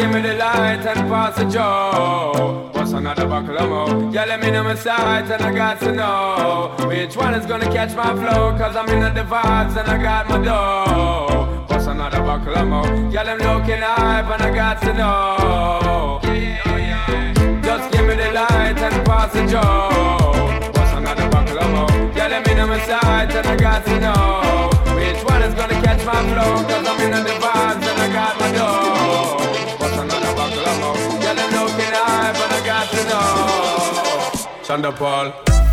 give me the light and pass the joe. What's another buckle of more? Yeah, let me know my sight and I got to know which one is gonna catch my flow. Cause I'm in the vibes and I got my dough. What's another buckle of more? Yeah, them looking hype and I got to know. Just give me the light and pass the joe. What's another buckle of more? Yeah, let me know my sight and I got to know which one is gonna catch my flow. Sander Paul.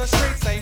the streets, say.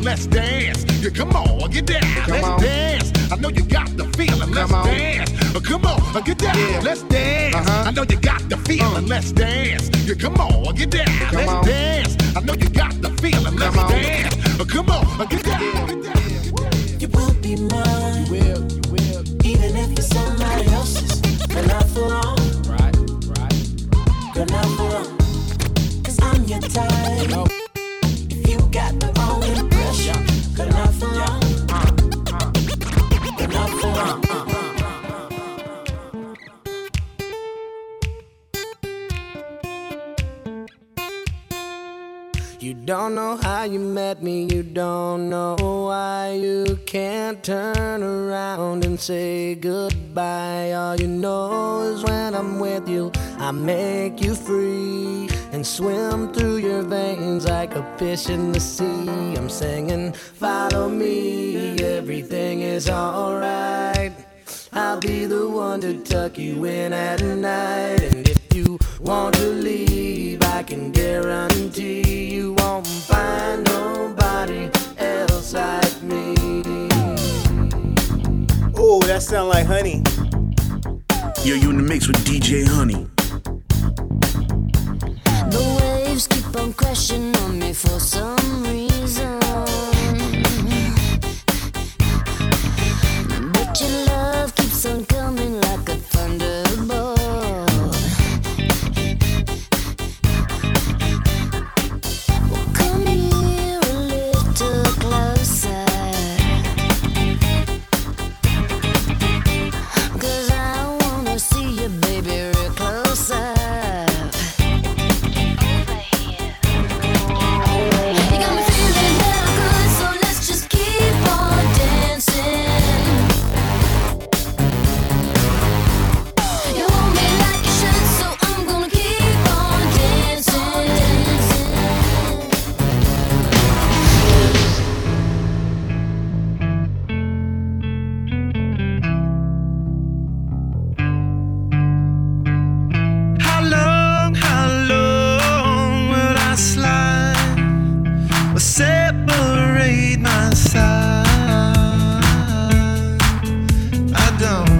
feeling, let's dance. Yeah, come on, get down, come let's on. dance. I know you got the feeling, let's come dance. Oh, come on, get down, yeah. let's dance. Uh-huh. I know you got the feeling, uh. let's dance. Yeah, come on, get down, come let's on. dance. I know you got the feeling, let's come dance. Oh, come on, get down, yeah. get down. You will be mine. You will, you will. Even if it's somebody else's, but not for long. Right, right. Girl, not for long. Cause I'm your type. No. If you got the wrong. You don't know how you met me, you don't know why you can't turn around and say goodbye. All you know is when I'm with you, I make you free and swim through your veins like a fish in the sea. I'm singing, follow me, everything is alright. I'll be the one to tuck you in at night, and if you want to leave, I can guarantee you won't find nobody else like me. Oh, that sound like honey. Yo, you in the mix with DJ Honey. The waves keep on crashing on me for some reason. down.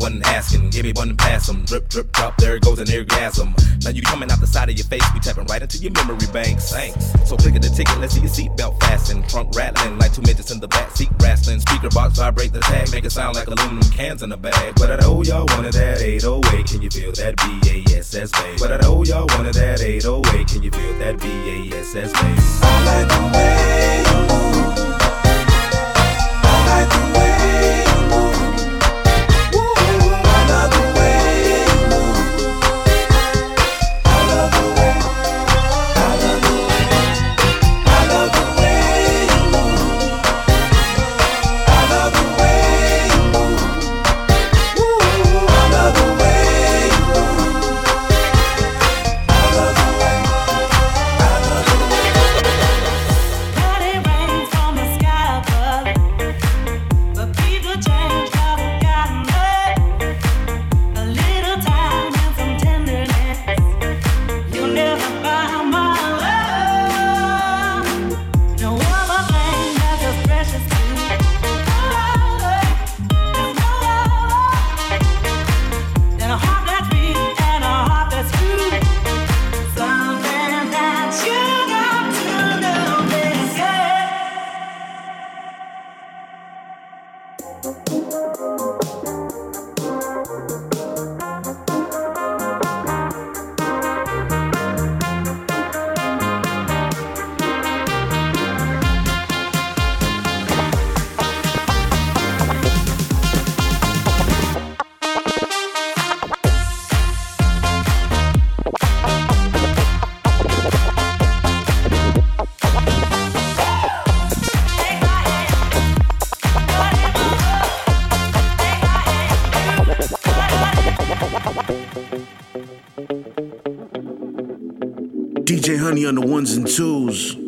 wasn't asking. Give me one and pass them. Drip, drip, drop, there it goes an orgasm. Now you coming out the side of your face, we tapping right into your memory bank, Thanks. So click at the ticket, let's see your seatbelt fasten. Trunk rattling like two midgets in the back seat wrestling. Speaker box vibrate the tag, make it sound like aluminum cans in a bag. But I know y'all wanted that 808, can you feel that BASS bass? But I know y'all wanted that 808, can you feel that BASS bass? I like the babe. Música DJ Honey on the ones and twos.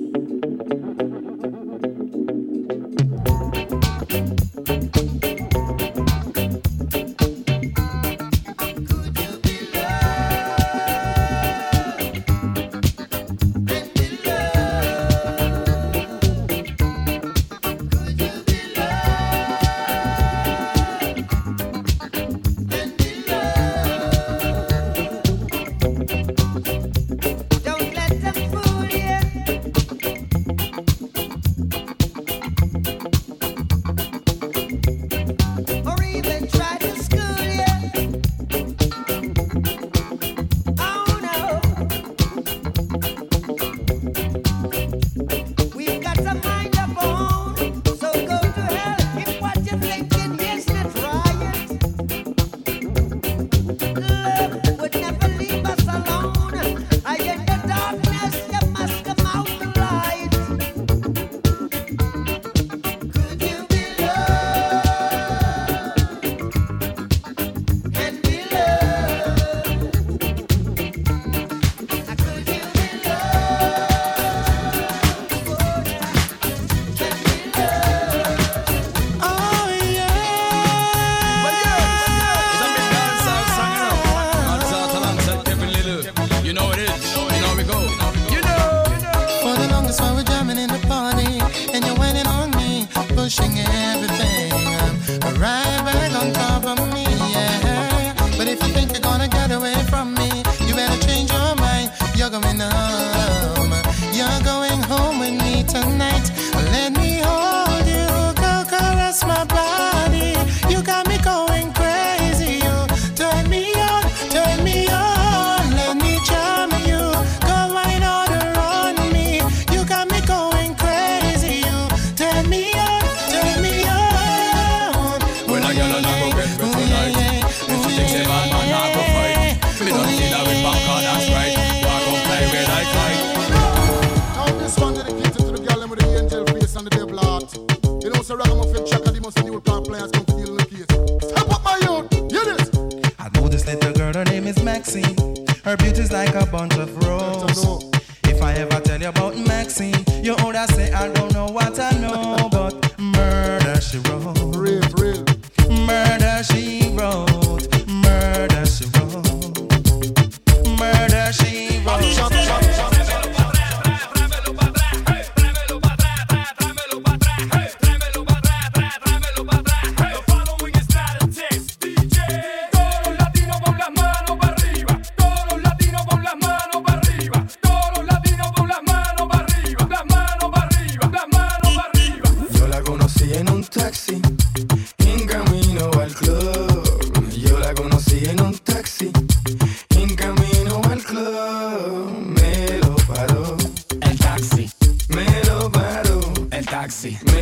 so the most new players come steal the. Step up my hear this? I know this little girl, her name is Maxine. Her beauty's like a bunch of roses. así. Me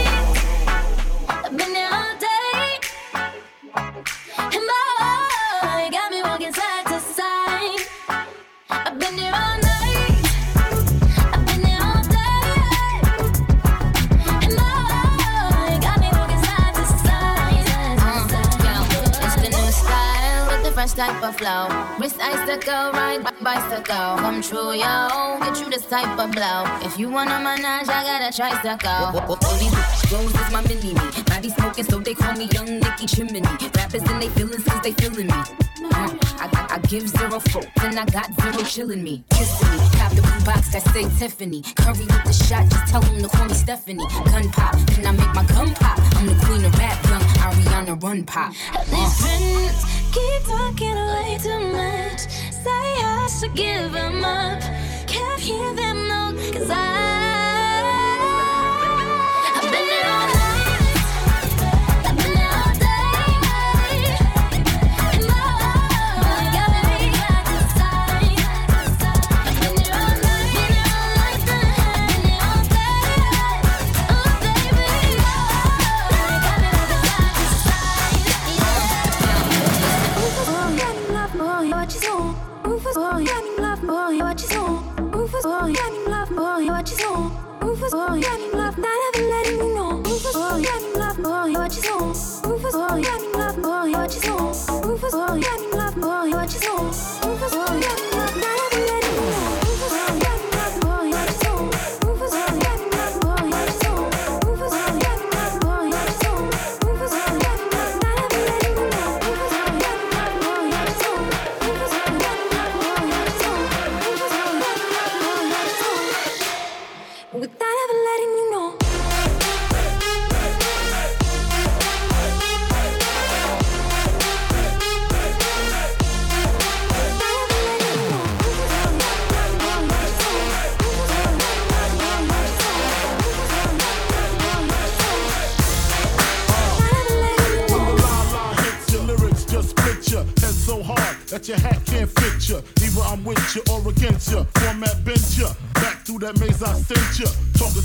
Type of flow. Wrist icicle, ride by bicycle. Come true, yo. Get you this type of blow. If you wanna manage, I got a tricycle. All these rose is my mini me. Body smoking, so they call me Young Nicky Chimney. Rappers and they feelings, cause they feeling me. I, give zero fuck, then I got zero chillin' me. Kissing me, cop the blue box that say Tiffany. Curry with the shot, just tell them to call me Stephanie. Gun pop, then I make my gun pop. I'm the queen of rap, young Ariana Run Pop. Uh. Keep talking way too much. Say I should give him up. Can't hear them know. Cause I.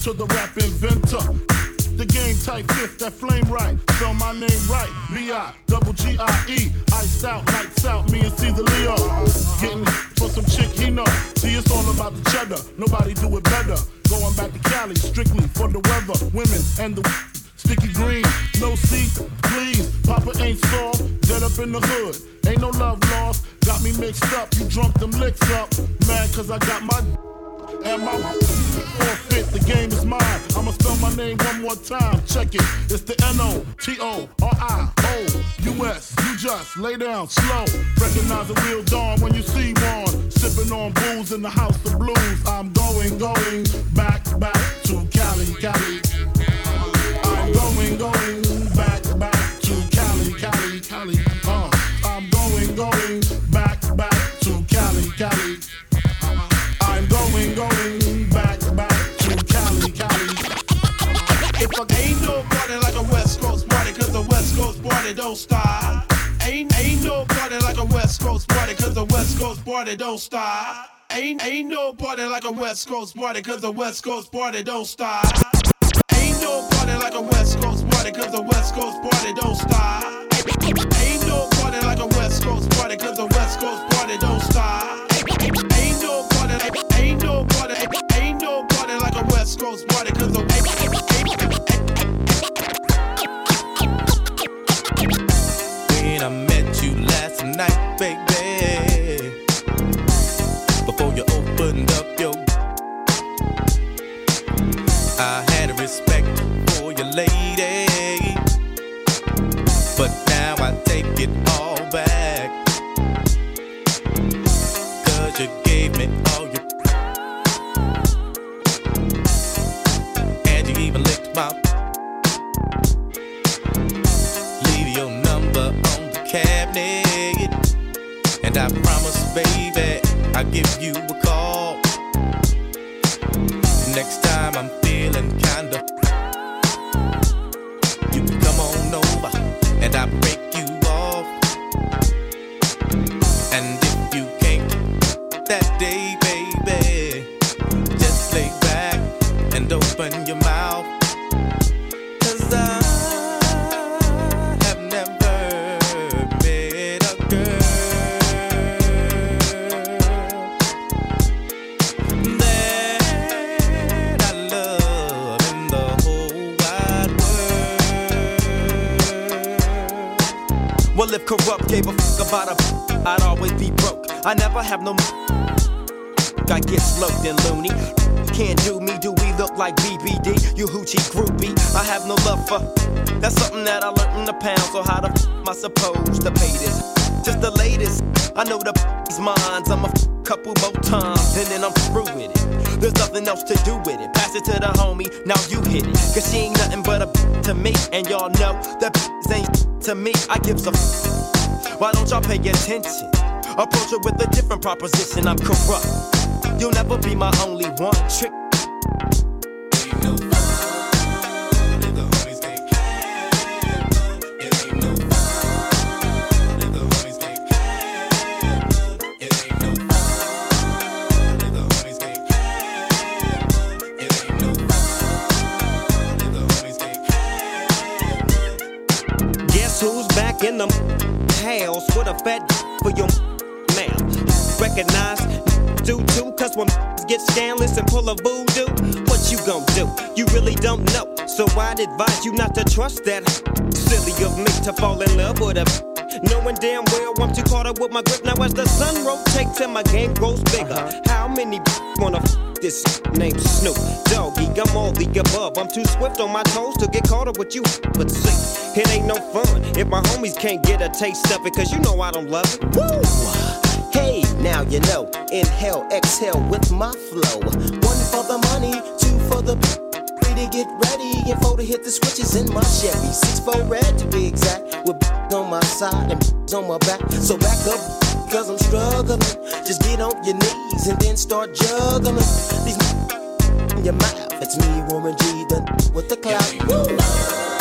To the name one more time. Check it. It's the N O T O R I O U S. You just lay down slow. Recognize a real dawn when you see one. Sipping on booze in the house of blues. I'm going, going back, back to Cali, Cali. I'm going, going party don't stop. Ain't ain't no party like a West Coast party, cause the West Coast party don't stop. Ain't ain't no party like a West Coast party, cause the West Coast party don't stop. Ain't no party like a West Coast party, cause the West Coast party don't stop. Ain't no party like a West Coast party, cause the West Coast party don't stop. Ain't no party, ain't no party, ain't no party like a West Coast party, cause the open your mouth. Cause I have never met a girl that I love in the whole wide world. Well, if corrupt gave a fuck about a, I'd always be broke. I never have no. I get sloped and loony. Can't do me, do we look like BBD? You hoochie groupie. I have no love for. That's something that I learned in the pound. So how the f am I supposed to pay this? Just the latest. I know the these minds. I'm a f- couple more times and then I'm through with it. There's nothing else to do with it. Pass it to the homie. Now you hit it. Cause she ain't nothing but a to me. And y'all know that ain't to me. I give a f- Why don't y'all pay attention? Approach her with a different proposition. I'm corrupt. You'll never be my only one. Trick. Guess who's back in the house with a fat for your mouth? Recognize, do too, cause when get scandalous and pull a voodoo, what you gon' do? You really don't know. So I'd advise you not to trust that silly of me to fall in love with a Knowing damn well I'm too caught up with my grip. Now as the sun rotates and my game grows bigger, uh-huh. how many wanna f- this name Snoop Doggy? I'm all the above. I'm too swift on my toes to get caught up with you. But see, it ain't no fun if my homies can't get a taste of it, cause you know I don't love it. Woo! Now you know. Inhale, exhale with my flow. One for the money, two for the to get ready, and four to hit the switches in my Chevy. Six for red to be exact, with on my side and on my back. So back up, cause I'm struggling. Just get on your knees and then start juggling. These in your mouth, it's me, Warren G, the with the clout.